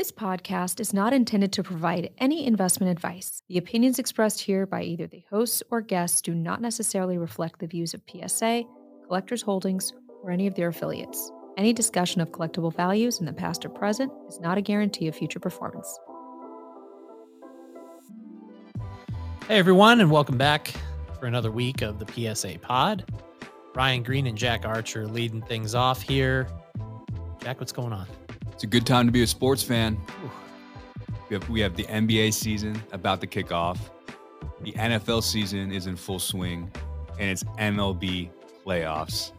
This podcast is not intended to provide any investment advice. The opinions expressed here by either the hosts or guests do not necessarily reflect the views of PSA, Collectors Holdings, or any of their affiliates. Any discussion of collectible values in the past or present is not a guarantee of future performance. Hey, everyone, and welcome back for another week of the PSA Pod. Ryan Greene and Jack Archer leading things off here. Jack, what's going on? It's a good time to be a sports fan. We have, we have the NBA season about to kick off. The NFL season is in full swing, and it's MLB playoffs.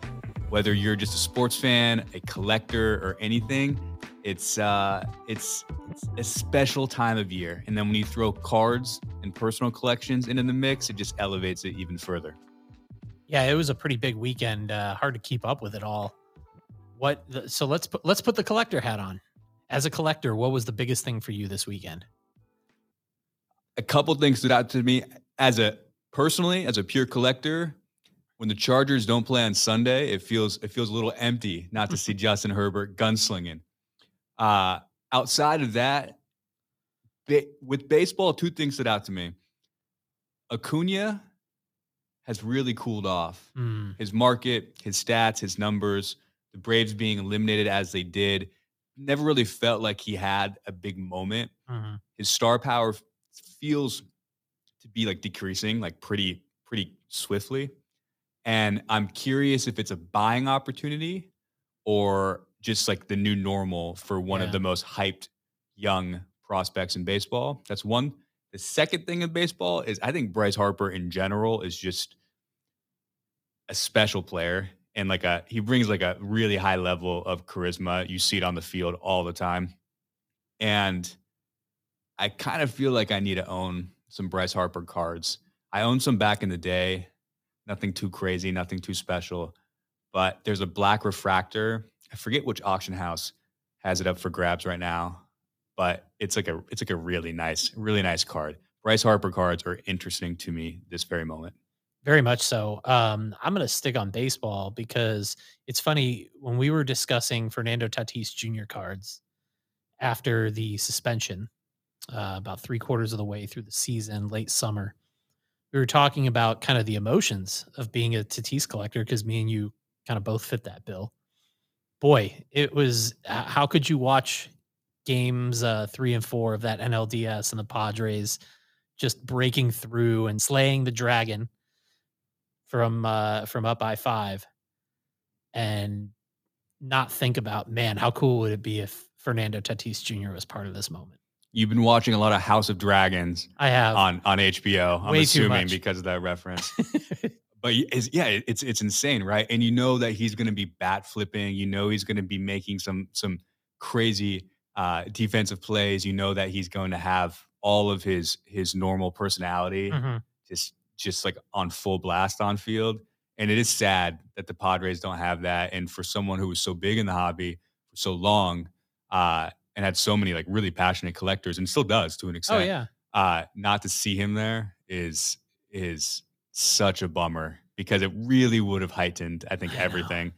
Whether you're just a sports fan, a collector, or anything, it's uh, it's it's a special time of year. And then when you throw cards and personal collections into the mix, it just elevates it even further. Yeah, it was a pretty big weekend. Uh, hard to keep up with it all. What? The, so let's put let's put the collector hat on. As a collector, what was the biggest thing for you this weekend? A couple things stood out to me as a personally, as a pure collector. When the Chargers don't play on Sunday, it feels it feels a little empty not to see Justin Herbert gunslinging. Uh, outside of that, ba- with baseball, two things stood out to me. Acuna has really cooled off. Mm, His market, his stats, his numbers, the Braves being eliminated as they did, never really felt like he had a big moment. mhm. His star power feels to be like decreasing, like pretty, pretty swiftly. And I'm curious if it's a buying opportunity or just like the new normal for one Yeah. of the most hyped young prospects in baseball. That's one. The second thing in baseball is I think Bryce Harper in general is just a special player and like a he brings like a really high level of charisma. You see it on the field all the time. And I kind of feel like I need to own some Bryce Harper cards. I owned some back in the day. Nothing too crazy, nothing too special. But there's a black refractor. I forget which auction house has it up for grabs right now, but it's like a it's like a really nice, really nice card. Bryce Harper cards are interesting to me this very moment. Very much so. Um, I'm going to stick on baseball because it's funny when we were discussing Fernando Tatis Jr. cards after the suspension, uh, about three quarters of the way through the season, late summer. We were talking about kind of the emotions of being a Tatis collector because me and you kind of both fit that bill. Boy, it was how could you watch games uh, three and four of that NLDS and the Padres just breaking through and slaying the dragon from uh from up I five and not think about man how cool would it be if fernando tatis jr was part of this moment You've been watching a lot of House of Dragons i have on on HBO. I'm Way too assuming much. because of that reference. but it's, yeah, it's it's insane, right? And you know that he's going to be bat flipping. You know he's going to be making some some crazy uh, defensive plays. You know that he's going to have all of his his normal personality Mhm. just just like on full blast on field. And it is sad that the Padres don't have that. And for someone who was so big in the hobby for so long, uh, and had so many like really passionate collectors, and still does to an oh extent yeah uh not to see him there is is such a bummer because it really would have heightened i think I know. everything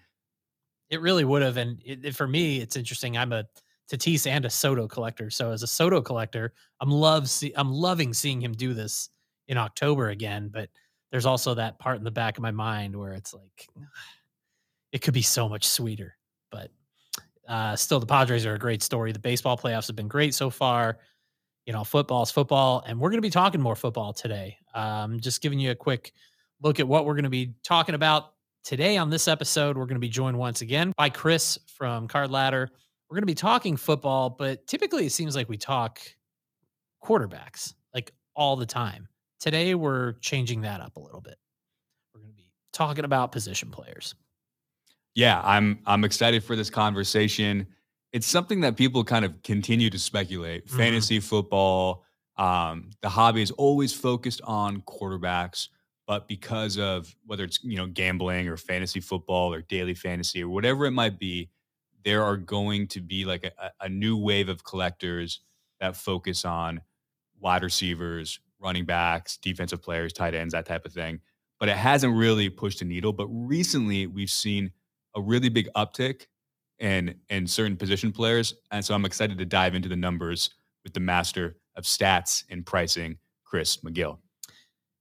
it really would have and it, it- for me it's interesting i'm a tatis and a soto collector so as a soto collector i'm love see, i'm loving seeing him do this in october again but there's also that part in the back of my mind where it's like it could be so much sweeter but uh, still the padres are a great story. The baseball playoffs have been great so far. You know football's football and we're going to be talking more football today. Um, just giving you a quick look at what we're going to be talking about today on this episode. We're going to be joined once again by chris from card ladder. We're going to be talking football but typically it seems like we talk quarterbacks like all the time today we're changing that up a little bit. We're going to be talking about position players. Yeah i'm i'm excited for this conversation. It's something that people kind of continue to speculate. Mhm. fantasy football um the hobby is always focused on quarterbacks but because of whether it's you know gambling or fantasy football or daily fantasy or whatever it might be there are going to be like a- a new wave of collectors that focus on wide receivers running backs defensive players tight ends that type of thing but it hasn't really pushed the needle but recently we've seen a really big uptick and and certain position players. And so I'm excited to dive into the numbers with the master of stats and pricing, Chris McGill.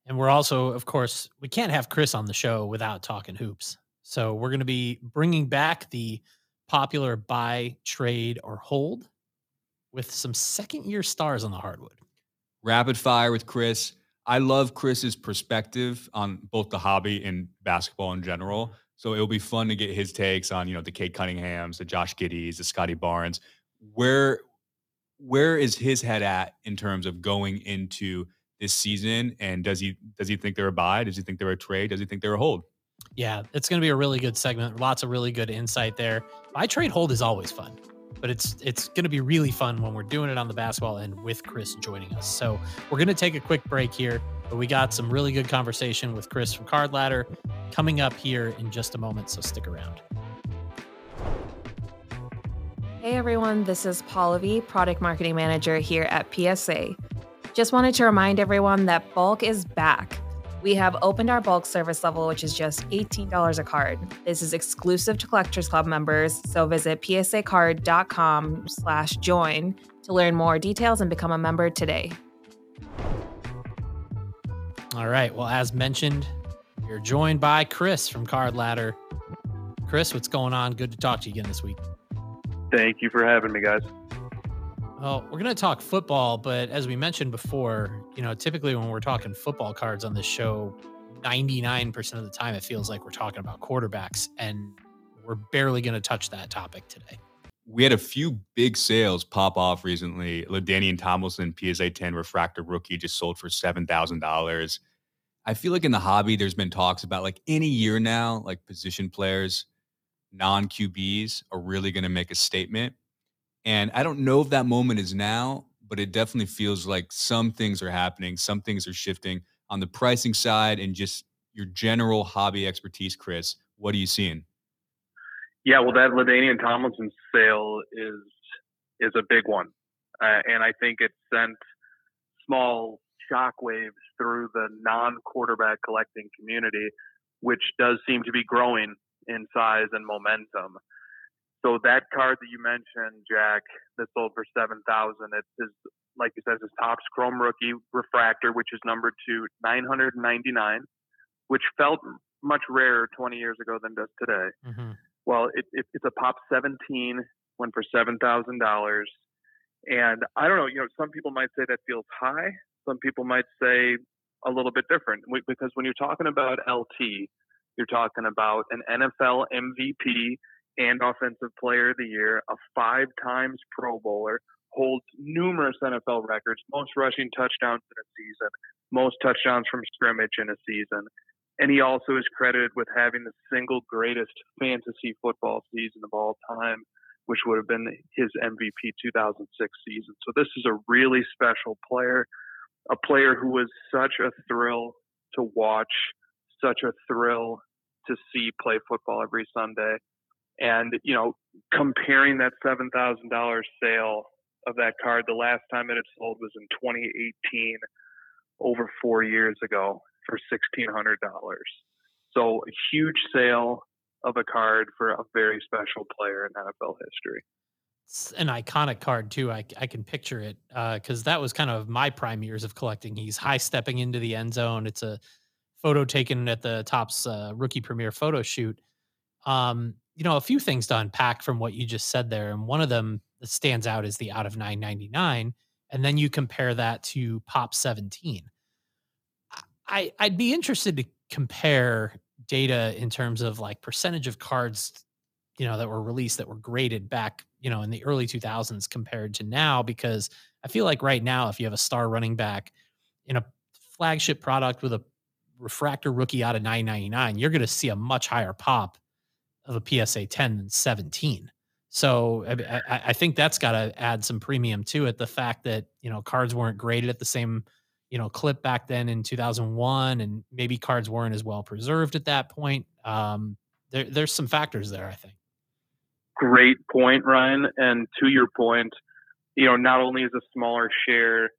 And we're also, of course, we can't have Chris on the show without talking hoops. So we're going to be bringing back the popular buy, trade, or hold with some second year stars on the hardwood. Rapid fire with Chris. I love Chris's perspective on both the hobby and basketball in general. Mm-hmm. So it'll be fun to get his takes on, you know, the Cade Cunninghams, the Josh Giddeys, the Scottie Barnes. Where where is his head at in terms of going into this season? And does he does he think they're a buy? Does he think they're a trade? Does he think they're a hold? Yeah, it's going to be a really good segment. Lots of really good insight there. Buy trade hold is always fun but it's it's going to be really fun when we're doing it on the basketball and with Chris joining us. So we're going to take a quick break here, but we got some really good conversation with Chris from Card Ladder coming up here in just a moment. So stick around. Hey everyone, this is Pallavi, Product Marketing Manager here at PSA. Just wanted to remind everyone that bulk is back. We have opened our bulk service level, which is just $18 a card. This is exclusive to Collectors Club members, so visit psacard.com slash join to learn more details and become a member today. All right. Well, as mentioned, you're joined by Chris from Card Ladder. Chris, what's going on? Good to talk to you again this week. Thank you for having me, guys. Well, we're going to talk football, but as we mentioned before, you know, typically when we're talking football cards on this show, 99% of the time it feels like we're talking about quarterbacks, and we're barely going to touch that topic today. We had a few big sales pop off recently. LaDainian Tomlinson, PSA 10 refractor rookie, just sold for $7,000. I feel like in the hobby, there's been talks about like any year now, like position players, non QBs are really going to make a statement. And I don't know if that moment is now, but it definitely feels like some things are happening, some things are shifting on the pricing side and just your general hobby expertise, Chris. What are you seeing? Yeah, well, that LaDainian Tomlinson sale is is a big one, uh, and I think it sent small shockwaves through the non-quarterback collecting community, which does seem to be growing in size and momentum. So that card that you mentioned, Jack, that sold for seven thousand, it is like you said, it's Topps Chrome Rookie Refractor, which is number to 999, which felt much rarer 20 years ago than does today. Mm-hmm. Well, it, it, it's a Pop 17, went for seven thousand dollars, and I don't know. You know, some people might say that feels high. Some people might say a little bit different because when you're talking about LT, you're talking about an NFL MVP and Offensive Player of the Year, a five times Pro Bowler, holds numerous NFL records, most rushing touchdowns in a season, most touchdowns from scrimmage in a season. And he also is credited with having the single greatest fantasy football season of all time, which would have been his MVP 2006 season. So this is a really special player, a player who was such a thrill to watch, such a thrill to see play football every Sunday. And, you know, comparing that $7,000 sale of that card, the last time it had sold was in 2018, over four years ago for $1,600. So a huge sale of a card for a very special player in NFL history. It's an iconic card too. I, I can picture it because uh, that was kind of my prime years of collecting. He's high stepping into the end zone. It's a photo taken at the Topps uh, rookie premiere photo shoot. Um, you know, a few things to unpack from what you just said there. And one of them that stands out is the out of 999. And then you compare that to Pop 17. I, I'd be interested to compare data in terms of like percentage of cards, you know, that were released that were graded back, you know, in the early 2000s compared to now, because I feel like right now, if you have a star running back in a flagship product with a refractor rookie out of 999, you're going to see a much higher pop of a PSA 10 than 17. So I, I think that's got to add some premium to it. The fact that you know cards weren't graded at the same you know clip back then in 2001, and maybe cards weren't as well preserved at that point. Um, there, there's some factors there, I think. Great point, Ryan. And to your point, you know, not only is a smaller share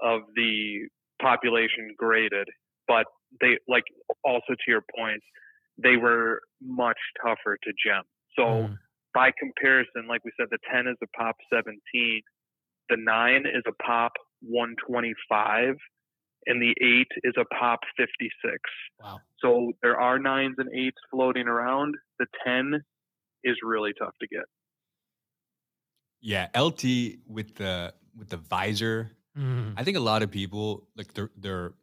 of the population graded, but they like also to your point, they were much tougher to gem. So mm. by comparison, like we said, the 10 is a pop 17, the 9 is a pop 125, and the 8 is a pop 56. Wow. So there are 9s and 8s floating around. The 10 is really tough to get. Yeah, LT with the with the visor. Mm. I think a lot of people like they're they're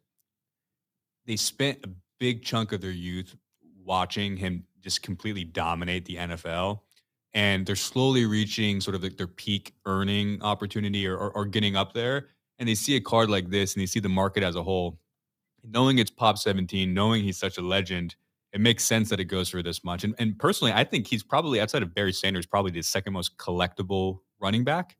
they spent a big chunk of their youth watching him just completely dominate the NFL. And they're slowly reaching sort of like their peak earning opportunity or, or, or getting up there. And they see a card like this and they see the market as a whole. Knowing it's Pop 17, knowing he's such a legend, it makes sense that it goes for this much. And, and personally, I think he's probably outside of Barry Sanders, probably the second most collectible running back,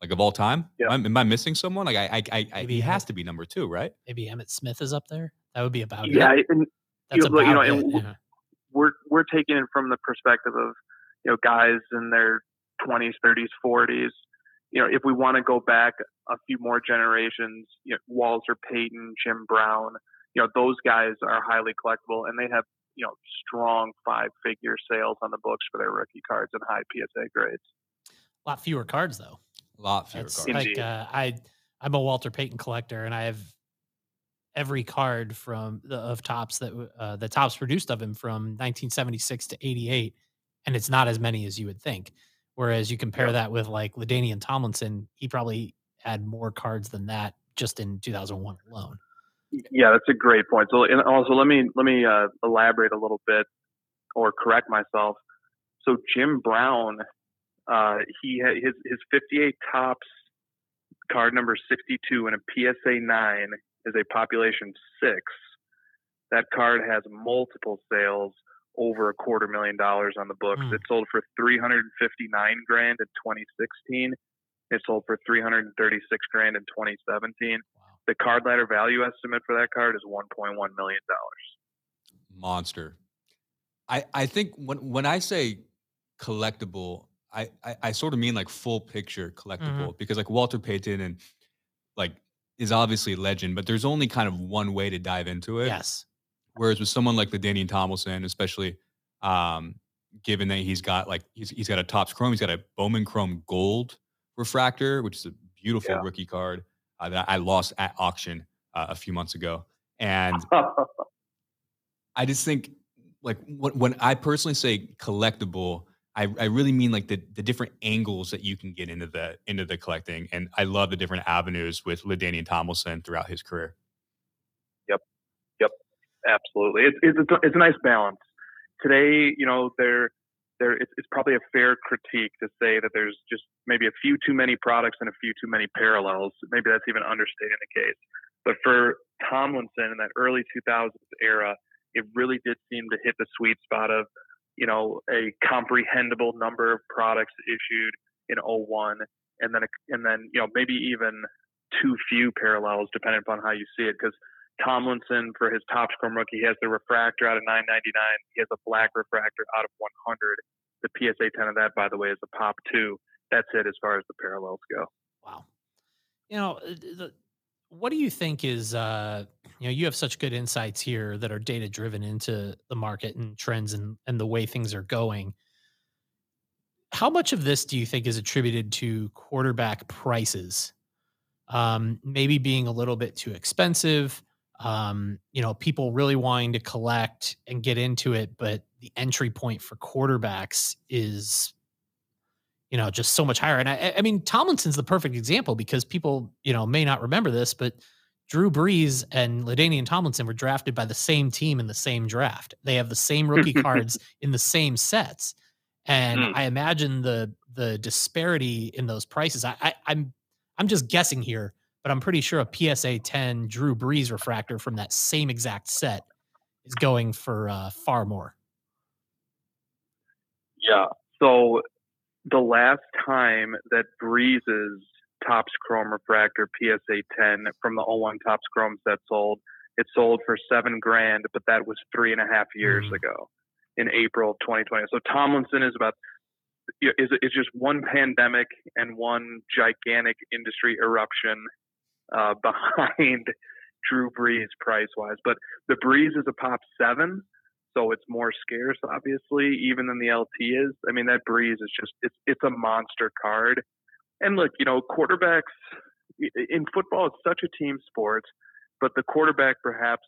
like of all time. Yeah. Am, I, am I missing someone? Like I, I, I, I he has to be number two, right? Maybe Emmitt Smith is up there. That would be about it. Yeah, and That's you know, you know, about and yeah. we're we're taking it from the perspective of you know guys in their 20s, 30s, 40s. You know, if we want to go back a few more generations, you know, Walter Payton, Jim Brown, you know, those guys are highly collectible and they have you know strong five-figure sales on the books for their rookie cards and high PSA grades. A lot fewer cards though. A lot fewer It's cards. like uh, I I'm a Walter Payton collector, and I have every card from the of Topps that uh, the Topps produced of him from 1976 to 88, and it's not as many as you would think. Whereas you compare Yep. that with like Ladainian Tomlinson, he probably had more cards than that just in 2001 alone. Yeah, that's a great point. So, and also let me let me uh, elaborate a little bit or correct myself. So Jim Brown, uh, he had his his 58 Topps card number 62 in a PSA nine is a population six. That card has multiple sales over a quarter million dollars on the books. Mm. It sold for 359 grand in 2016. It sold for 336 grand in 2017 Wow. the card ladder value estimate for that card is 1.1 million dollars. monster. I I think when when I say collectible, I I, I sort of mean like full picture collectible because like Walter Payton and like is obviously a legend, but there's only kind of one way to dive into it. Yes. Whereas with someone like LaDainian Tomlinson, especially um, given that he's got like he's he's got a Topps Chrome, he's got a Bowman Chrome Gold refractor, which is a beautiful Yeah. rookie card uh, that I lost at auction uh, a few months ago, and I just think like when, when I personally say collectible, I, I really mean like the the different angles that you can get into the into the collecting, and I love the different avenues with Ladainian Tomlinson throughout his career. Yep, yep, absolutely, it's it's it's a, it's a nice balance. Today, you know, there there it's, it's probably a fair critique to say that there's just maybe a few too many products and a few too many parallels. Maybe that's even understating the case. But for Tomlinson in that early 2000s era, it really did seem to hit the sweet spot of, you know, a comprehensible number of products issued in 01 and then and then you know maybe even too few parallels depending upon how you see it because Tomlinson for his Topps Chrome rookie he has the refractor out of 999 he has a black refractor out of 100 the PSA 10 of that by the way is a pop 2 that's it as far as the parallels go. Wow. You know, uh, the, what do you think is, uh, you know, you have such good insights here that are data driven into the market and trends and, and the way things are going. How much of this do you think is attributed to quarterback prices? Um, maybe being a little bit too expensive, um, you know, people really wanting to collect and get into it, but the entry point for quarterbacks is you know, just so much higher. And I, I mean, Tomlinson's the perfect example because people, you know, may not remember this, but Drew Brees and Ladainian Tomlinson were drafted by the same team in the same draft. They have the same rookie cards in the same sets. And Mm. I imagine the the disparity in those prices. I, I I'm I'm just guessing here, but I'm pretty sure a PSA 10 Drew Brees refractor from that same exact set is going for uh, far more. Yeah. So the last time that Brees's Topps Chrome Refractor PSA 10 from the 01 Topps Chrome set sold, it sold for seven grand, but that was three and a half years Mhm. ago in April of 2020. So Tomlinson is about is is just one pandemic and one gigantic industry eruption uh, behind Drew Brees price wise. But the Brees is a pop seven. So it's more scarce, obviously, even than the LT is. I mean, that Brees is just it's it's a monster card. And look, you know, quarterbacks in football, it's such a team sport, but the quarterback perhaps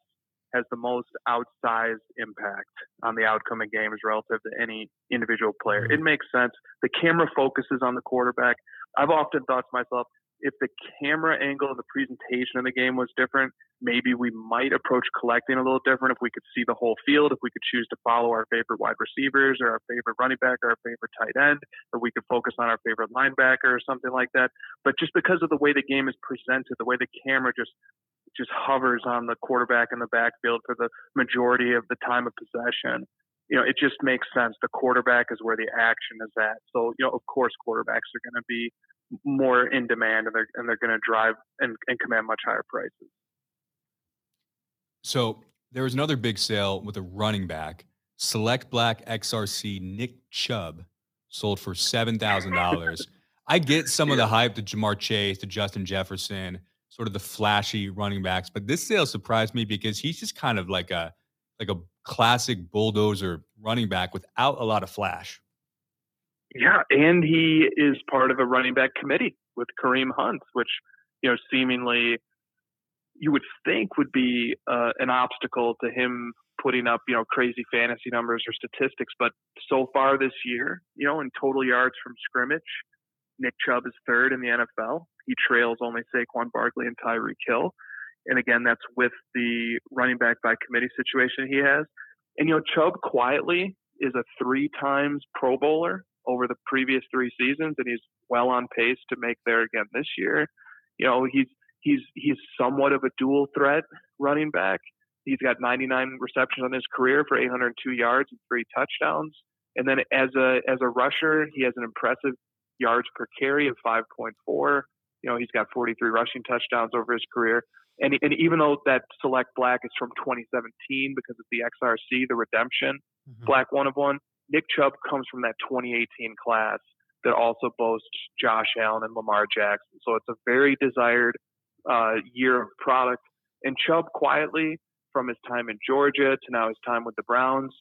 has the most outsized impact on the outcome of games relative to any individual player. Mm-hmm. It makes sense. The camera focuses on the quarterback. I've often thought to myself, if the camera angle and the presentation of the game was different, maybe we might approach collecting a little different if we could see the whole field, if we could choose to follow our favorite wide receivers or our favorite running back or our favorite tight end, or we could focus on our favorite linebacker or something like that. But just because of the way the game is presented, the way the camera just just hovers on the quarterback in the backfield for the majority of the time of possession, you know, it just makes sense. The quarterback is where the action is at. So, you know, of course, quarterbacks are going to be more in demand and they're and they're going to drive and, and command much higher prices. So there was another big sale with a running back, Select Black XRC Nick Chubb, sold for seven thousand dollars. I get some yeah. of the hype to Ja'Marr Chase, to Justin Jefferson, sort of the flashy running backs, but this sale surprised me because he's just kind of like a like a classic bulldozer running back without a lot of flash. Yeah, and he is part of a running back committee with Kareem Hunt, which you know seemingly you would think would be uh, an obstacle to him putting up you know crazy fantasy numbers or statistics. But so far this year, you know, in total yards from scrimmage, Nick Chubb is third in the NFL. He trails only Saquon Barkley and Tyreek Hill. And again, that's with the running back by committee situation he has. And you know, Chubb quietly is a three times Pro Bowler over the previous three seasons, and he's well on pace to make there again this year. You know, he's he's he's somewhat of a dual threat running back. He's got 99 receptions on his career for 802 yards and three touchdowns. And then as a as a rusher, he has an impressive yards per carry of 5.4. You know, he's got 43 rushing touchdowns over his career. And, and even though that select black is from 2017 because it's the XRC, the redemption mm-hmm. black one of one, Nick Chubb comes from that 2018 class that also boasts Josh Allen and Lamar Jackson. So it's a very desired uh, year of product. And Chubb quietly, from his time in Georgia to now his time with the Browns,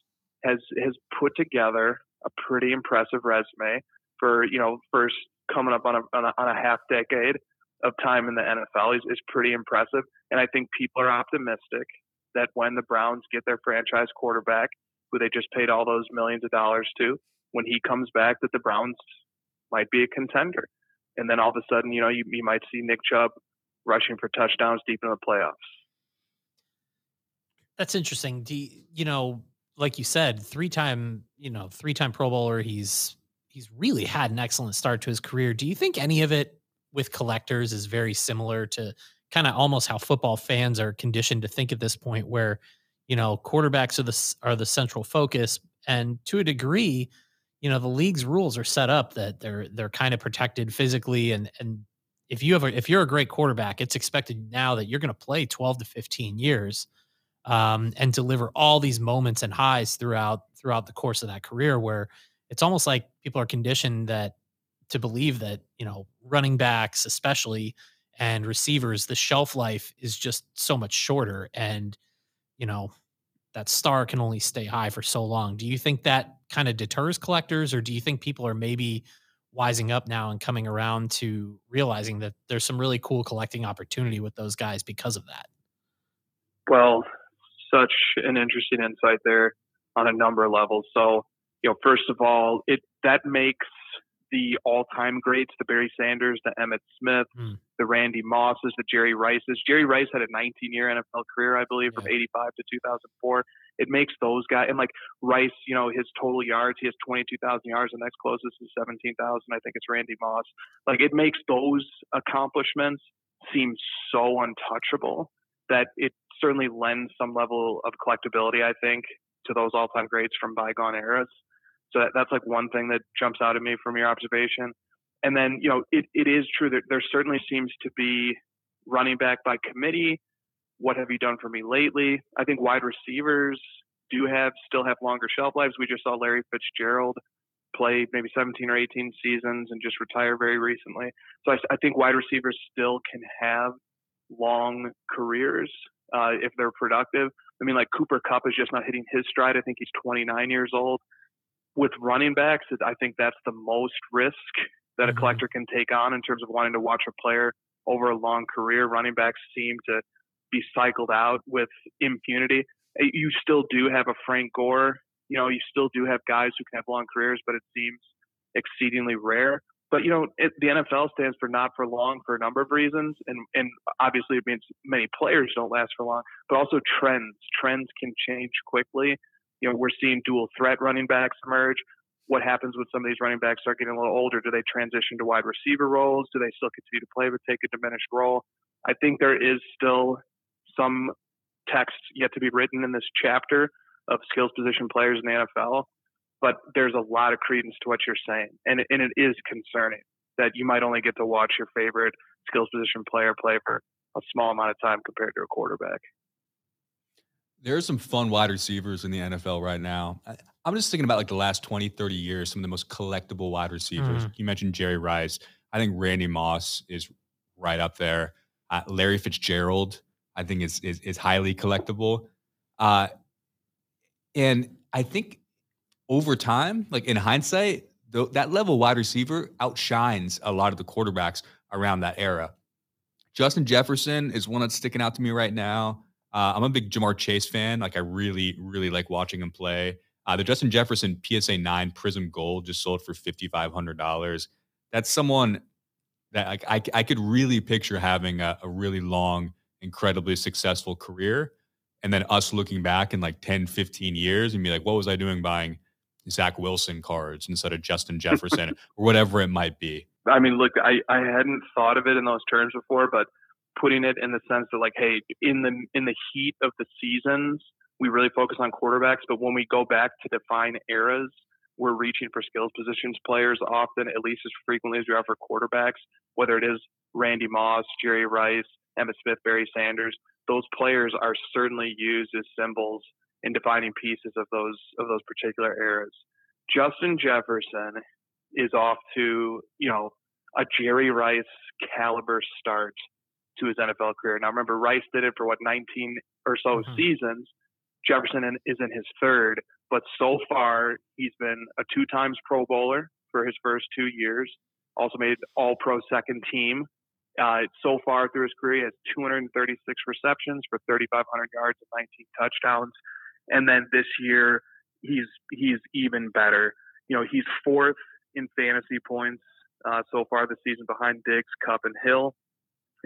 has has put together a pretty impressive resume for you know first coming up on a on a, on a half decade of time in the NFL is, is pretty impressive. And I think people are optimistic that when the Browns get their franchise quarterback, who they just paid all those millions of dollars to, when he comes back, that the Browns might be a contender. And then all of a sudden, you know, you, you might see Nick Chubb rushing for touchdowns deep in the playoffs. That's interesting. Do you, you know, like you said, three time, you know, three time Pro Bowler. He's he's really had an excellent start to his career. Do you think any of it with collectors is very similar to kind of almost how football fans are conditioned to think at this point, where you know quarterbacks are the are the central focus, and to a degree, you know the league's rules are set up that they're they're kind of protected physically, and and if you have a, if you're a great quarterback, it's expected now that you're going to play 12 to 15 years um, and deliver all these moments and highs throughout throughout the course of that career where it's almost like people are conditioned that to believe that you know running backs especially and receivers the shelf life is just so much shorter and you know that star can only stay high for so long. Do you think that kind of deters collectors or do you think people are maybe wising up now and coming around to realizing that there's some really cool collecting opportunity with those guys because of that? Well such an interesting insight there on a number of levels. So you know, first of all, it that makes the all-time greats, the Barry Sanders, the Emmitt Smith, mm. The Randy Mosses, the Jerry Rices. Jerry Rice had a 19-year NFL career, I believe, yeah. from 85 to 2004. It makes those guys, and like Rice, you know, his total yards, he has 22,000 yards. The next closest is 17,000. I think it's Randy Moss. Like it makes those accomplishments seem so untouchable that it certainly lends some level of collectability, I think, to those all-time greats from bygone eras. So that, that's like one thing that jumps out at me from your observation. And then, you know, it, it is true that there certainly seems to be running back by committee. What have you done for me lately? I think wide receivers do have still have longer shelf lives. We just saw Larry Fitzgerald play maybe 17 or 18 seasons and just retire very recently. So I, I think wide receivers still can have long careers uh, if they're productive. I mean, like Cooper Kupp is just not hitting his stride. I think he's 29 years old. With running backs, I think that's the most risk that a mm-hmm. collector can take on in terms of wanting to watch a player over a long career. Running backs seem to be cycled out with impunity. Eh, you still do have a Frank Gore. You know, you still do have guys who can have long careers, but it seems exceedingly rare. But you know, it, the NFL stands for not for long for a number of reasons, and and obviously it means many players don't last for long, but also trends. Trends can change quickly. You know, we're seeing dual threat running backs emerge. What happens when some of these running backs start getting a little older? Do they transition to wide receiver roles? Do they still continue to play but take a diminished role? I think there is still some text yet to be written in this chapter of skills position players in the NFL but there's a lot of credence to what you're saying, and and it is concerning that you might only get to watch your favorite skills position player play for a small amount of time compared to a quarterback. There are some fun wide receivers in the NFL right now. I'm just thinking about like the last 20, 30 years, some of the most collectible wide receivers. Mm. You mentioned Jerry Rice. I think Randy Moss is right up there. Uh, Larry Fitzgerald, I think is is, is highly collectible. Uh, and I think over time, like in hindsight, that level wide receiver outshines a lot of the quarterbacks around that era. Justin Jefferson is one that's sticking out to me right now. Uh, I'm a big Ja'Marr Chase fan. Like I really, really like watching him play. Uh, the Justin Jefferson PSA 9 Prizm Gold just sold for $5,500. That's someone that like, I, I could really picture having a, a really long, incredibly successful career. And then us looking back in like 10, 15 years and be like, what was I doing buying Zach Wilson cards instead of Justin Jefferson or whatever it might be. I mean, look, I, I hadn't thought of it in those terms before, but putting it in the sense that like, hey, in the in the heat of the seasons, we really focus on quarterbacks, but when we go back to define eras, we're reaching for skills positions players often, at least as frequently as we are for quarterbacks, whether it is Randy Moss, Jerry Rice, Emmitt Smith, Barry Sanders. Those players are certainly used as symbols in defining pieces of those of those particular eras. Justin Jefferson is off to you know a Jerry Rice caliber start to his NFL career. Now remember, Rice did it for what 19 or so mm-hmm. seasons. Jefferson is in his third, but so far he's been a two times Pro Bowler for his first two years. Also made All Pro second team. Uh, so far through his career, he has 236 receptions for 3,500 yards and 19 touchdowns. And then this year, he's he's even better. You know, he's fourth in fantasy points uh, so far this season behind Diggs, Kupp, and Hill.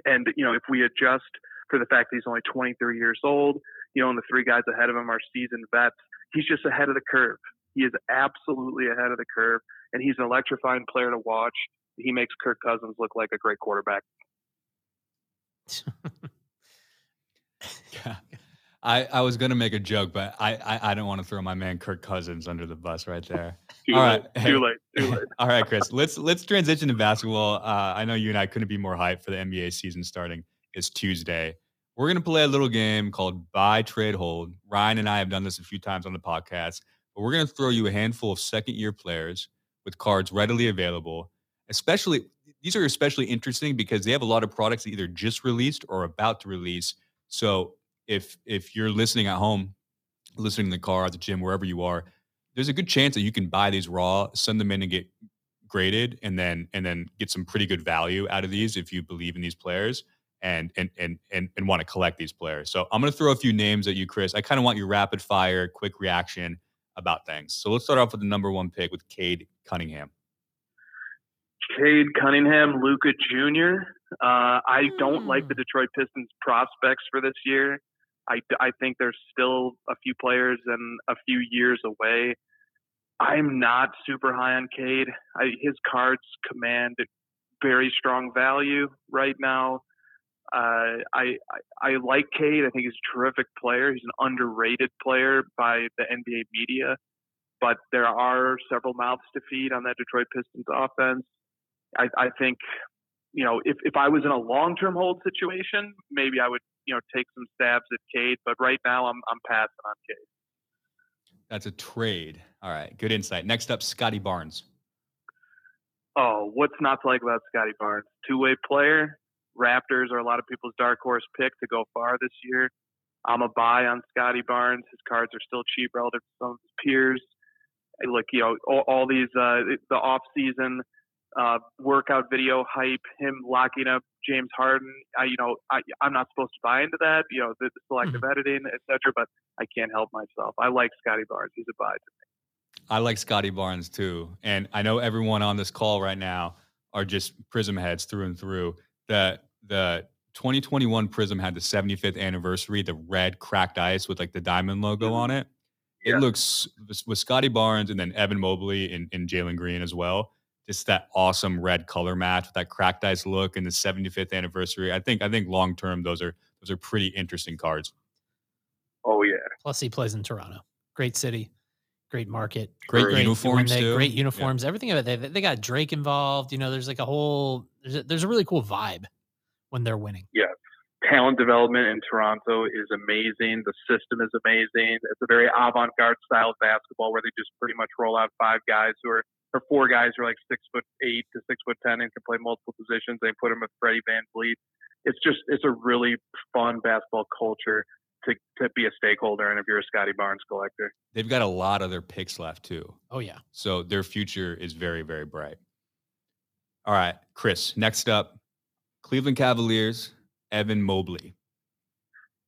And you know, if we adjust for the fact that he's only 23 years old, you know, and the three guys ahead of him are seasoned vets, he's just ahead of the curve. He is absolutely ahead of the curve, and he's an electrifying player to watch. He makes Kirk Cousins look like a great quarterback. yeah. I, I was gonna make a joke, but I, I, I don't want to throw my man Kirk Cousins under the bus right there. too All late, right, too late, too late. All right, Chris. Let's let's transition to basketball. Uh, I know you and I couldn't be more hyped for the NBA season starting. It's Tuesday. We're gonna play a little game called Buy Trade Hold. Ryan and I have done this a few times on the podcast, but we're gonna throw you a handful of second year players with cards readily available. Especially these are especially interesting because they have a lot of products that either just released or about to release. So if if you're listening at home, listening in the car, at the gym, wherever you are, there's a good chance that you can buy these raw, send them in and get graded, and then and then get some pretty good value out of these if you believe in these players and and and and, and want to collect these players. So I'm going to throw a few names at you, Chris. I kind of want your rapid fire, quick reaction about things. So let's start off with the number one pick with Cade Cunningham. Cade Cunningham, Luka Jr. Uh, I don't like the hmm. Detroit Pistons prospects for this year. I, I think there's still a few players and a few years away. I'm not super high on Cade. I, his cards command very strong value right now. Uh, I, I, I like Cade. I think he's a terrific player. He's an underrated player by the NBA media, but there are several mouths to feed on that Detroit Pistons offense. I, I think, you know, if, if I was in a long term hold situation, maybe I would you know take some stabs at Cade, but right now I'm I'm passing on Cade. That's a trade. All right, good insight. Next up, Scottie Barnes. Oh, what's not to like about Scottie Barnes? Two way player. Raptors are a lot of people's dark horse pick to go far this year. I'm a buy on Scottie Barnes. His cards are still cheap relative to some of his peers. Look, you know, all, all these uh, the off season uh, workout video hype, him locking up James Harden. I, you know, I, I'm not supposed to buy into that. You know, the, selective mm-hmm. editing, etc. But I can't help myself. I like Scottie Barnes. He's a buy to me. I like Scottie Barnes too, and I know everyone on this call right now are just Prizm heads through and through. The the 2021 Prizm had the 75th anniversary, the red cracked ice with like the diamond logo mm-hmm. on it. It yeah. looks with Scottie Barnes and then Evan Mobley and, and Jalen Green as well. Just that awesome red color match with that cracked ice look and the 75th anniversary. I think I think long term those are those are pretty interesting cards. Oh yeah. Plus he plays in Toronto. Great city, great market, great, great uniforms, they, great uniforms, yeah. everything about it. They, they got Drake involved. You know, there's like a whole there's a, there's a really cool vibe when they're winning. Yeah. Talent development in Toronto is amazing. The system is amazing. It's a very avant garde style of basketball where they just pretty much roll out five guys who are, or four guys who are like six foot eight to six foot ten and can play multiple positions. They put them with Freddie VanVleet. It's just, it's a really fun basketball culture to, to be a stakeholder and if you're a Scottie Barnes collector. They've got a lot of their picks left too. Oh yeah. So their future is very, very bright. All right, Chris, next up, Cleveland Cavaliers, Evan Mobley.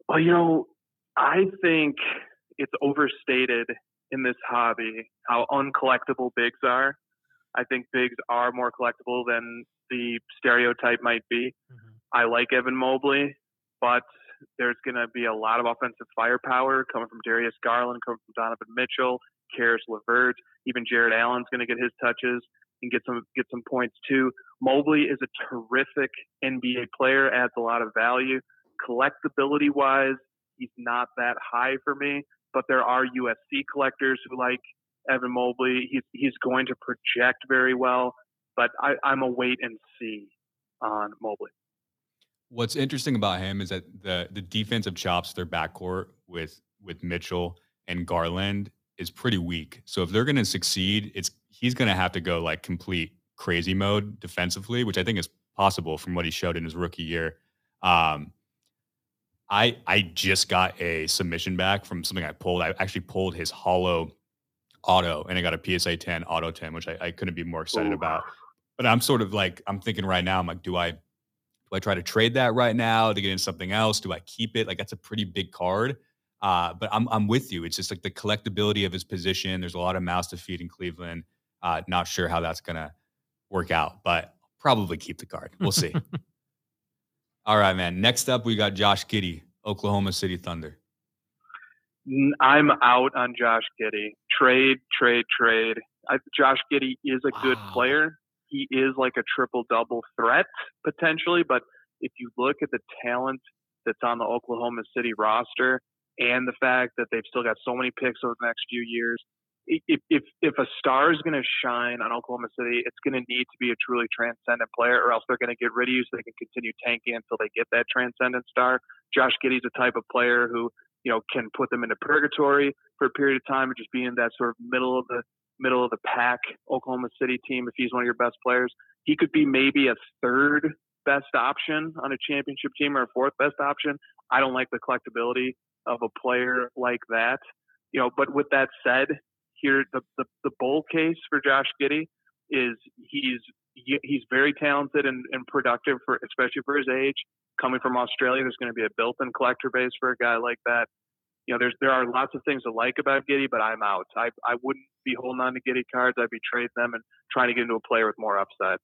Well, you know, I think it's overstated in this hobby how uncollectible bigs are. I think bigs are more collectible than the stereotype might be. Mm-hmm. I like Evan Mobley, but there's going to be a lot of offensive firepower coming from Darius Garland, coming from Donovan Mitchell, Caris LeVert, even Jarrett Allen's going to get his touches and get some get some points too. Mobley is a terrific NBA player, adds a lot of value. Collectability wise, he's not that high for me, but there are USC collectors who like Evan Mobley. He's he's going to project very well, but I, I'm a wait and see on Mobley. What's interesting about him is that the the defensive chops their backcourt with with Mitchell and Garland is pretty weak. So if they're going to succeed, it's he's going to have to go like complete crazy mode defensively, which I think is possible from what he showed in his rookie year. Um, I I just got a submission back from something I pulled. I actually pulled his hollow auto and I got a PSA 10 auto 10, which I, I couldn't be more excited Ooh. about. But I'm sort of like I'm thinking right now, I'm like, do I do I try to trade that right now to get in something else? Do I keep it? Like that's a pretty big card. Uh, but I'm I'm with you. It's just like the collectability of his position. There's a lot of mouths to feed in Cleveland. Uh, not sure how that's gonna work out, but probably keep the card. We'll see. All right, man. Next up, we got Josh Giddey, Oklahoma City Thunder. I'm out on Josh Giddey. Trade, trade, trade. I, Josh Giddey is a good player. He is like a triple double threat potentially, but if you look at the talent that's on the Oklahoma City roster and the fact that they've still got so many picks over the next few years, if if if a star is going to shine on Oklahoma City, it's going to need to be a truly transcendent player, or else they're going to get rid of you so they can continue tanking until they get that transcendent star. Josh Giddey's a type of player who you know can put them into purgatory for a period of time and just be in that sort of middle of the middle of the pack Oklahoma City team if he's one of your best players. He could be maybe a third best option on a championship team or a fourth best option. I don't like the collectability of a player like that. You know, but with that said, here the, the, the bull case for Josh Giddey is he's he's very talented and, and productive for especially for his age. Coming from Australia, there's going to be a built-in collector base for a guy like that. You know, there's there are lots of things to like about Giddey, but I'm out. I I wouldn't be holding on to Giddey cards. I'd be trading them and trying to get into a player with more upside.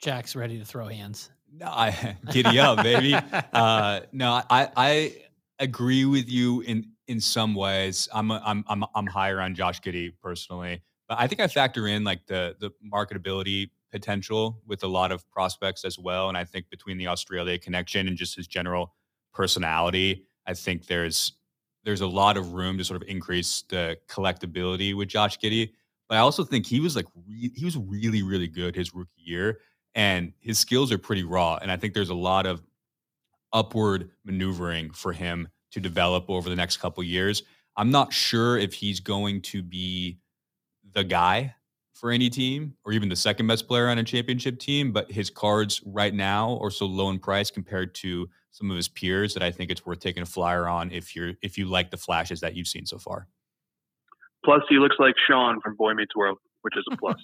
Jack's ready to throw hands. No, I giddy up, baby. uh, no, I I agree with you in in some ways. I'm I'm I'm I'm higher on Josh Giddey personally, but I think I factor in like the the marketability potential with a lot of prospects as well. And I think between the Australia connection and just his general personality, I think there's there's a lot of room to sort of increase the collectability with Josh Giddey. But I also think he was like re- he was really really good his rookie year, and his skills are pretty raw. And I think there's a lot of upward maneuvering for him to develop over the next couple years. I'm not sure if he's going to be the guy for any team, or even the second best player on a championship team, but his cards right now are so low in price compared to some of his peers that I think it's worth taking a flyer on if you're if you like the flashes that you've seen so far. Plus, he looks like Sean from Boy Meets World, which is a plus.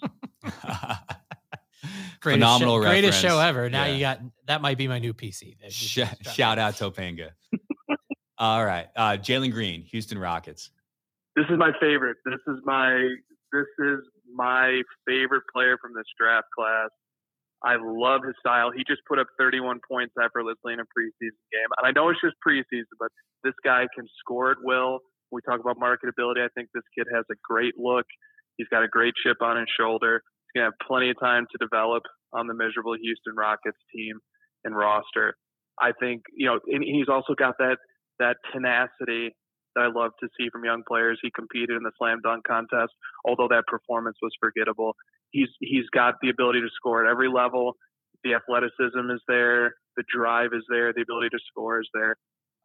greatest Phenomenal show, greatest show ever. Now Yeah. you got that might be my new PC. That Sh- shout out Topanga. All right, uh, Jalen Green, Houston Rockets. this is my favorite. This is my this is my favorite player from this draft class. I love his style. He just put up 31 points effortlessly in a preseason game. And I know it's just preseason, but this guy can score at will. When we talk about marketability. I think this kid has a great look. He's got a great chip on his shoulder. He's gonna have plenty of time to develop on the miserable Houston Rockets team and roster. I think you know, and he's also got that that tenacity that I love to see from young players. He competed in the slam dunk contest, although that performance was forgettable. He's he's got the ability to score at every level. The athleticism is there, the drive is there, the ability to score is there.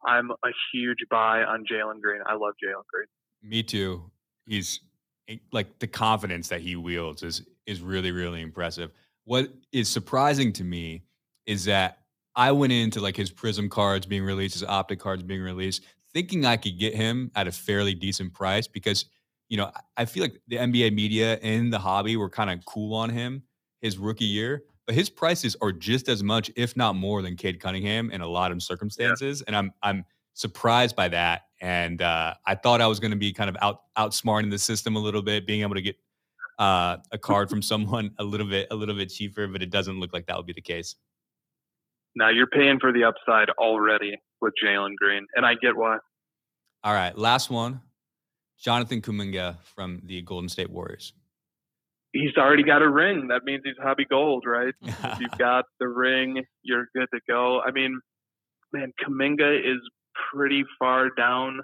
I'm a huge buy on Jalen Green. I love Jalen Green. Me too. He's eh, like the confidence that he wields is is really really impressive. What is surprising to me is that I went into like his Prizm cards being released, his optic cards being released, thinking I could get him at a fairly decent price because you know I- feel like the NBA media and the hobby were kind of cool on him his rookie year, but his prices are just as much, if not more, than Cade Cunningham in a lot of circumstances, and I'm I'm surprised by that. And uh, I thought I was going to be kind of out outsmarting the system a little bit, being able to get uh, a card from someone a little bit a little bit cheaper, but it doesn't look like that would be the case. Now you're paying for the upside already with Jalen Green, and I get why. All right, last one, Jonathan Kuminga from the Golden State Warriors. He's already got a ring. That means he's hobby gold, right? you've got the ring, you're good to go. I mean, man, Kuminga is pretty far down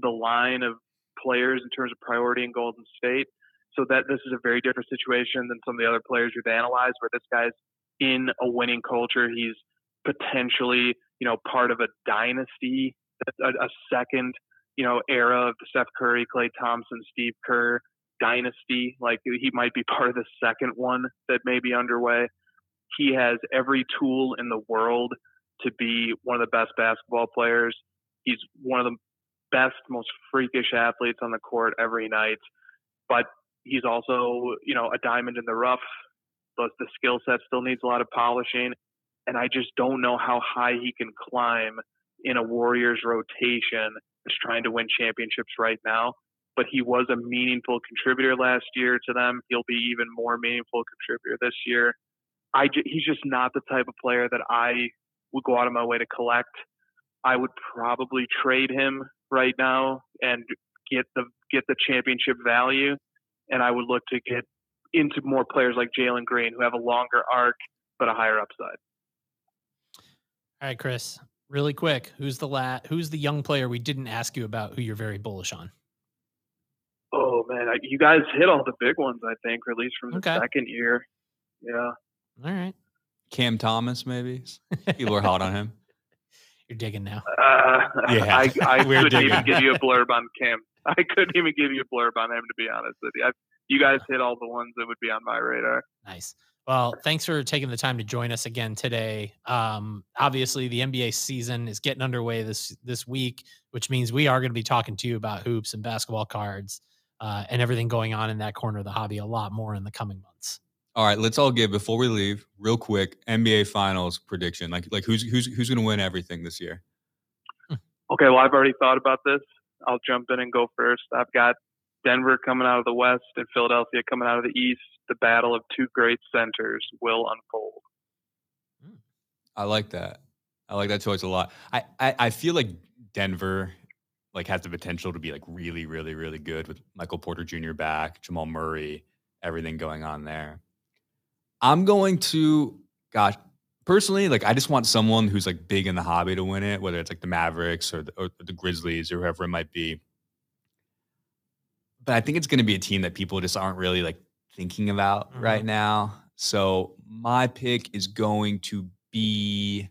the line of players in terms of priority in Golden State. So that this is a very different situation than some of the other players you've analyzed, where this guy's in a winning culture. He's potentially, you know, part of a dynasty, a, a second, you know, era of the Steph Curry, Klay Thompson, Steve Kerr dynasty. Like he might be part of the second one that may be underway. He has every tool in the world to be one of the best basketball players. He's one of the best, most freakish athletes on the court every night. But he's also, you know, a diamond in the rough. But the skill set still needs a lot of polishing. And I just don't know how high he can climb in a Warriors rotation that's trying to win championships right now. But he was a meaningful contributor last year to them. He'll be even more meaningful contributor this year. I j- he's just not the type of player that I would go out of my way to collect. I would probably trade him right now and get the get the championship value, and I would look to get into more players like Jalen Green who have a longer arc but a higher upside. All right, Chris. Really quick, who's the la- Who's the young player we didn't ask you about? Who you're very bullish on? Oh man, I, you guys hit all the big ones, I think, or at least from the Okay. second year. Yeah. All right, Cam Thomas, maybe people are hot on him. you're digging now. Uh, Yeah, I, I we're couldn't even give you a blurb on Cam. I couldn't even give you a blurb on him, to be honest with you. I, you guys hit all the ones that would be on my radar. Nice. Well, thanks for taking the time to join us again today. Um, obviously, the NBA season is getting underway this this week, which means we are going to be talking to you about hoops and basketball cards uh, and everything going on in that corner of the hobby a lot more in the coming months. All right, let's all give before we leave, real quick, NBA Finals prediction. Like like who's who's who's going to win everything this year? Okay, well, I've already thought about this. I'll jump in and go first. I've got Denver coming out of the West and Philadelphia coming out of the East. The battle of two great centers will unfold. Hmm. I like that. I like that choice a lot. I, I I feel like Denver like has the potential to be like really really really good with Michael Porter Jr. back, Jamal Murray, everything going on there. I'm going to gosh, personally like I just want someone who's like big in the hobby to win it, whether it's like the Mavericks or the, or the Grizzlies or whoever it might be. But I think it's going to be a team that people just aren't really like thinking about right Mhm. now. So my pick is going to be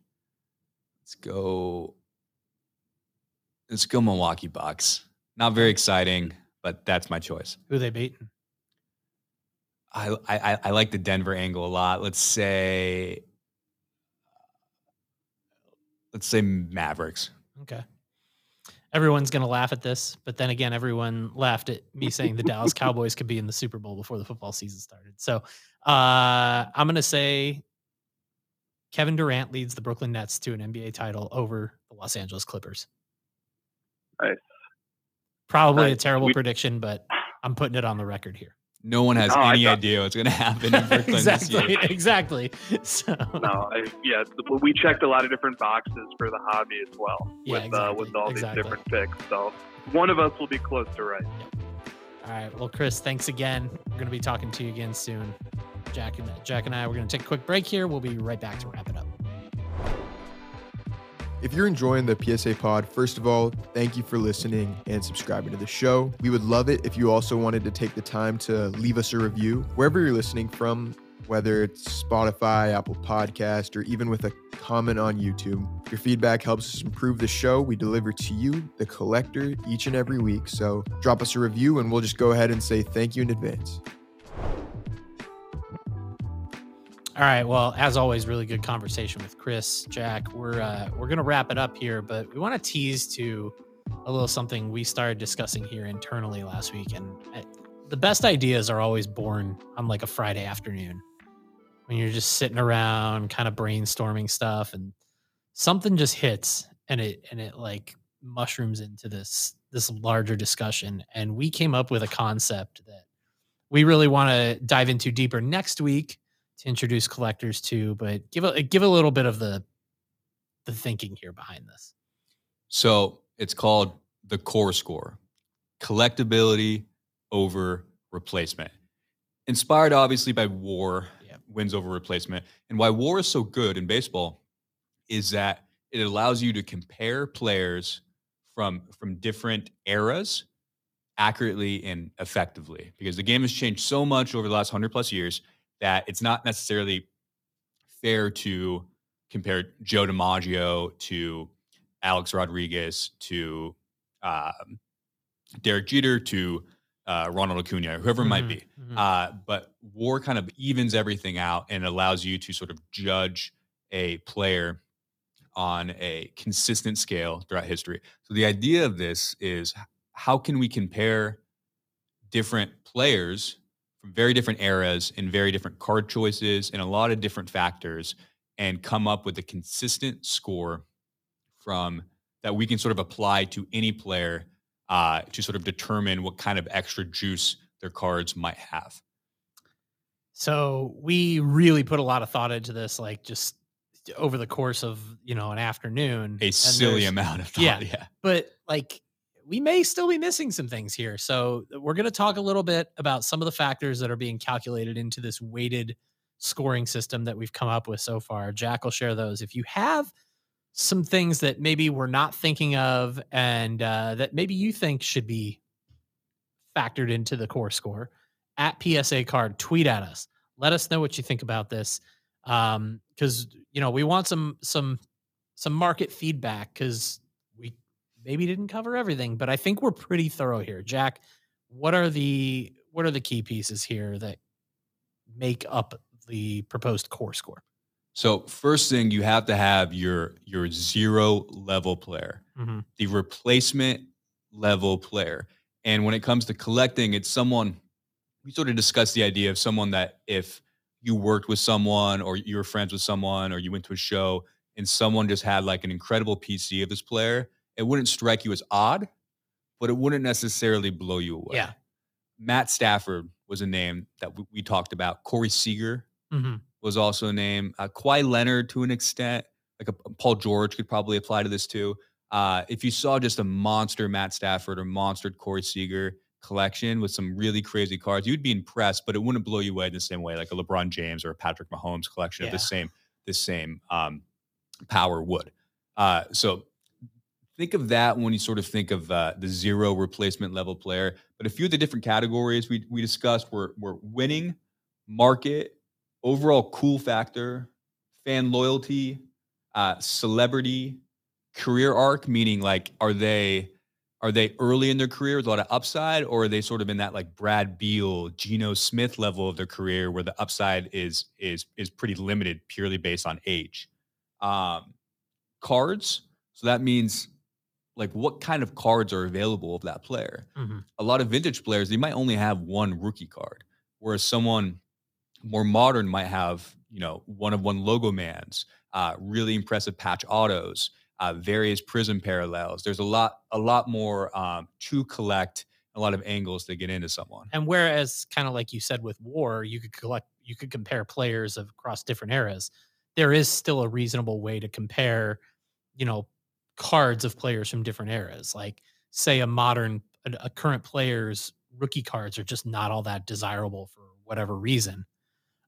let's go let's go Milwaukee Bucks. Not very exciting, but that's my choice. Who they beating? I, I I like the Denver angle a lot. Let's say let's say Mavericks. Okay. Everyone's going to laugh at this, but then again, everyone laughed at me saying the Dallas Cowboys could be in the Super Bowl before the football season started. So uh, I'm going to say Kevin Durant leads the Brooklyn Nets to an NBA title over the Los Angeles Clippers. Nice. Probably a terrible We- prediction, but I'm putting it on the record here. No one has No, any thought- idea what's going to happen in Brooklyn this exactly, year. exactly. So No, I, yeah, we checked a lot of different boxes for the hobby as well Yeah, with uh, with all exactly. these different picks. So one of us will be close to right. All right. Well, Chris, thanks again. We're going to be talking to you again soon. Jack and Jack and I, we're going to take a quick break here. We'll be right back to wrap it up. If you're enjoying the PSA pod, first of all, thank you for listening and subscribing to the show. We would love it if you also wanted to take the time to leave us a review wherever you're listening from, whether it's Spotify, Apple Podcast, or even with a comment on YouTube. Your feedback helps us improve the show we deliver to you, the collector, each and every week. So drop us a review and we'll just go ahead and say thank you in advance. All right. Well, as always, really good conversation with Chris, Jack. We're uh, we're gonna wrap it up here, but we want to tease to a little something we started discussing here internally last week. And uh, the best ideas are always born on like a Friday afternoon when you're just sitting around, kind of brainstorming stuff, and something just hits, and it and it like mushrooms into this this larger discussion. And we came up with a concept that we really want to dive into deeper next week to introduce collectors to, but give a give a little bit of the the thinking here behind this. So it's called the COR score collectability over replacement. Inspired obviously by war, Yep. wins over replacement. And why war is so good in baseball is that it allows you to compare players from from different eras accurately and effectively because the game has changed so much over the last 100 plus years that it's not necessarily fair to compare Joe DiMaggio to Alex Rodriguez to um, Derek Jeter to uh, Ronald Acuna, whoever it might Mhm, be. mhm. Uh, but war kind of evens everything out and allows you to sort of judge a player on a consistent scale throughout history. So the idea of this is how can we compare different players from very different eras and very different card choices and a lot of different factors and come up with a consistent score from that we can sort of apply to any player uh, to sort of determine what kind of extra juice their cards might have. So we really put a lot of thought into this, like just over the course of you know an afternoon. A silly amount of thought. yeah. Yeah. but like we may still be missing some things here. So we're going to talk a little bit about some of the factors that are being calculated into this weighted scoring system that we've come up with so far. Jack will share those. If you have some things that maybe we're not thinking of and uh, that maybe you think should be factored into the COR score at PSA card, tweet at us. Let us know what you think about this. Um, because you know, we want some some some market feedback because maybe didn't cover everything, but I think we're pretty thorough here. Jack, what are the what are the key pieces here that make up the proposed COR score? So first thing you have to have your your zero level player, Mhm. the replacement level player. And when it comes to collecting, it's someone we sort of discussed the idea of someone that if you worked with someone or you were friends with someone or you went to a show and someone just had like an incredible PC of this player, it wouldn't strike you as odd, but it wouldn't necessarily blow you away. Yeah. Matt Stafford was a name that we, we talked about. Corey Seager Mhm. was also a name. Uh, Kawhi Leonard to an extent, like a, Paul George could probably apply to this too. Uh, if you saw just a monster Matt Stafford or monster Corey Seager collection with some really crazy cards, you'd be impressed, but it wouldn't blow you away in the same way like a LeBron James or a Patrick Mahomes collection of Yeah. the same the same um, power would. Uh, so think of that when you sort of think of uh, the zero replacement level player. But a few of the different categories we we discussed were were winning, market, overall cool factor, fan loyalty, uh, celebrity, career arc, meaning like are they are they early in their career with a lot of upside, or are they sort of in that like Brad Beal, Geno Smith level of their career where the upside is is is pretty limited purely based on age? Um, cards. So that means like what kind of cards are available of that player. Mhm. A lot of vintage players, they might only have one rookie card, whereas someone more modern might have, you know, one of one logo mans, uh, really impressive patch autos, uh, various Prizm parallels. There's a lot, a lot more um, to collect, a lot of angles to get into someone. And whereas, kind of like you said with War, you could collect, you could compare players of, across different eras. There is still a reasonable way to compare, you know, cards of players from different eras. Like, say, a modern, a, a current player's rookie cards are just not all that desirable for whatever reason.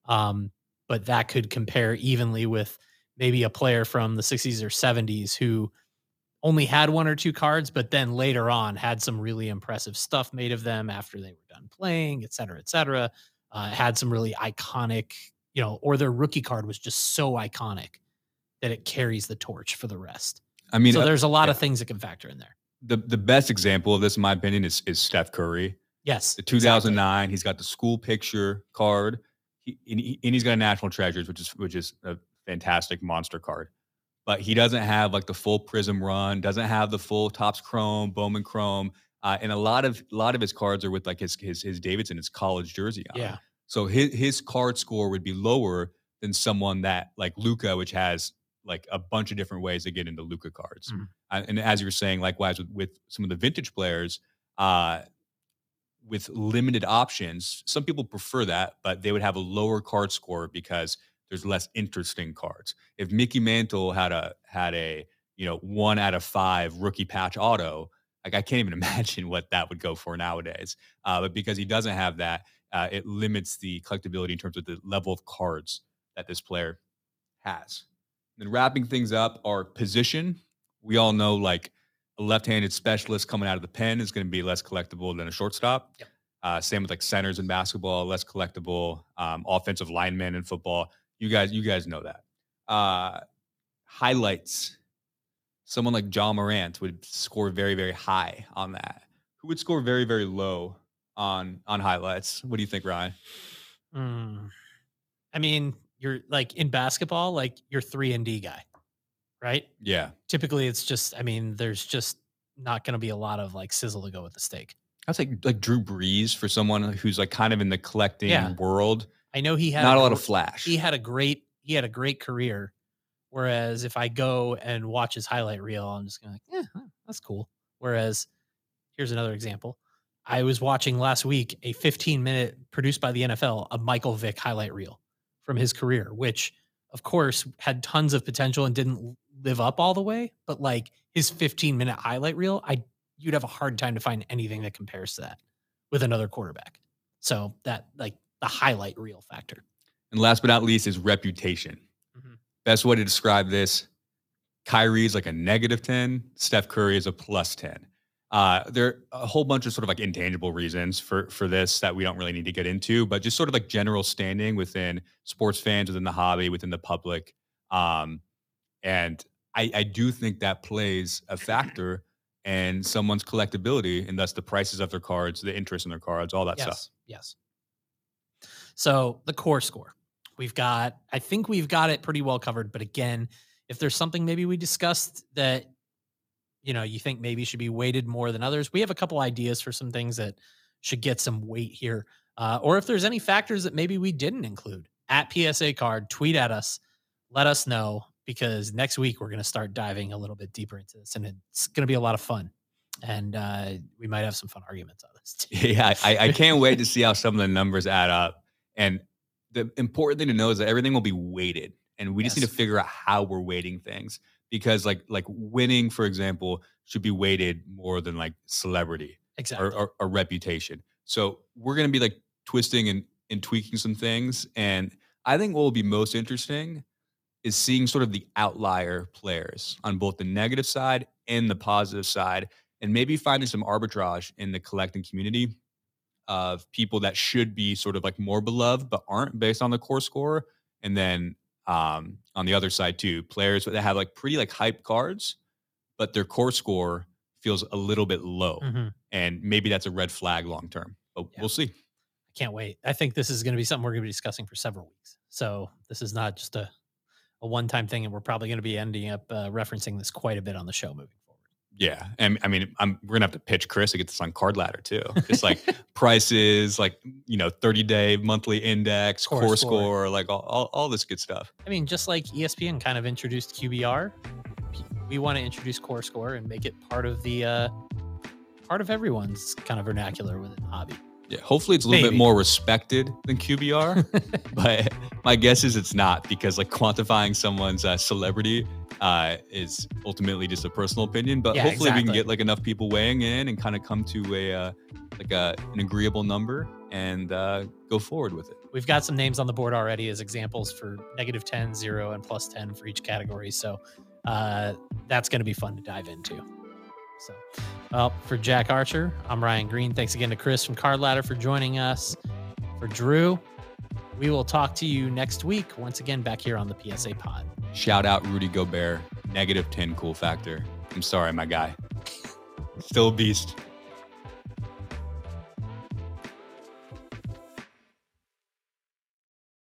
Um, but that could compare evenly with maybe a player from the 60s or 70s who only had one or two cards, but then later on had some really impressive stuff made of them after they were done playing, et cetera, et cetera. Uh, had some really iconic, you know, or their rookie card was just so iconic that it carries the torch for the rest. I mean, so uh, there's a lot yeah. of things that can factor in there. the the best example of this, in my opinion, is is Steph Curry. Yes. The exactly. 2009, he's got the school picture card, he, and, he, and he's got a national treasures, which is which is a fantastic monster card. But he doesn't have like the full Prizm run, doesn't have the full Topps Chrome, Bowman chrome, uh, and a lot of a lot of his cards are with like his his his Davidson, his college jersey on. Yeah. So his his card score would be lower than someone that like Luka, which has like a bunch of different ways to get into Luka cards. Mhm. Uh, and as you were saying, likewise with, with some of the vintage players, uh, with limited options, some people prefer that, but they would have a lower card score because there's less interesting cards. If Mickey Mantle had a had a you know one out of five rookie patch auto, like I can't even imagine what that would go for nowadays. Uh, but because he doesn't have that, uh, it limits the collectability in terms of the level of cards that this player has. Then wrapping things up, our position. We all know like a left-handed specialist coming out of the pen is going to be less collectible than a shortstop. Yep. Uh, same with like centers in basketball, less collectible. Um, offensive linemen in football. You guys, you guys know that. Uh, highlights. Someone like Ja Morant would score very, very high on that. Who would score very, very low on on highlights? What do you think, Ryan? Mm. I mean, you're like in basketball, like you're three and D guy, right? Yeah, Typically, it's just, I mean, there's just not going to be a lot of like sizzle to go with the steak. I was like like Drew Brees for someone who's like kind of in the collecting Yeah. world. I know he had Not a lot of flash. He had a great, he had a great career. Whereas if I go and watch his highlight reel, I'm just gonna like, yeah, that's cool. Whereas here's another example. I was watching last week a 15 minute produced by the NFL, a Michael Vick highlight reel from his career, which of course had tons of potential and didn't live up all the way. But like his 15 minute highlight reel, I you'd have a hard time to find anything that compares to that with another quarterback. So that like the highlight reel factor. And last but not least is reputation. Mhm. Best way to describe this Kyrie is like a negative 10, Steph Curry is a plus 10. Uh, there are a whole bunch of sort of like intangible reasons for for this that we don't really need to get into, but just sort of like general standing within sports fans, within the hobby, within the public. Um, and I, I do think that plays a factor in someone's collectability and thus the prices of their cards, the interest in their cards, all that yes, stuff. Yes. So the COR score, we've got. I think we've got it pretty well covered. But again, if there's something maybe we discussed that you know you think maybe should be weighted more than others, we have a couple ideas for some things that should get some weight here. Uh, or if there's any factors that maybe we didn't include at PSA card, tweet at us, let us know because next week we're going to start diving a little bit deeper into this, and it's going to be a lot of fun. And uh, we might have some fun arguments on this. Too. Yeah, I, I can't wait to see how some of the numbers add up. And the important thing to know is that everything will be weighted, and we just need to figure out how we're weighting things. Because like like winning, for example, should be weighted more than like celebrity Exactly. or, or, or reputation. So we're gonna be like twisting and, and tweaking some things. And I think what will be most interesting is seeing sort of the outlier players on both the negative side and the positive side, and maybe finding some arbitrage in the collecting community of people that should be sort of like more beloved but aren't based on the COR score. And then um, on the other side too, players that have like pretty like hype cards, but their COR score feels a little bit low, Mhm. and maybe that's a red flag long term. But Yeah. we'll see. I can't wait. I think this is going to be something we're going to be discussing for several weeks. So this is not just a, a one time thing, and we're probably going to be ending up uh, referencing this quite a bit on the show moving forward. Yeah, and I mean, I'm we're gonna have to pitch Chris to get this on Card Ladder too. Just like prices, like you know, 30 day monthly index, Core core, score. score, like all, all, all this good stuff. I mean, just like ESPN kind of introduced QBR, we want to introduce COR Score and make it part of the uh, part of everyone's kind of vernacular within the hobby. Yeah, hopefully it's a little Maybe. bit more respected than QBR, but my guess is it's not because like quantifying someone's uh, celebrity uh, is ultimately just a personal opinion. But Yeah, hopefully we can get like enough people weighing in and kind of come to a uh, like a, an agreeable number and uh, go forward with it. We've got some names on the board already as examples for negative 10, 0, and plus 10 for each category. So uh, that's going to be fun to dive into. So, well, for Jack Archer, I'm Ryan Greene. Thanks again to Chris from Card Ladder for joining us. For Drew, we will talk to you next week, once again, back here on the PSA Pod. Shout out Rudy Gobert, negative 10 cool factor. I'm sorry, my guy. Still a beast.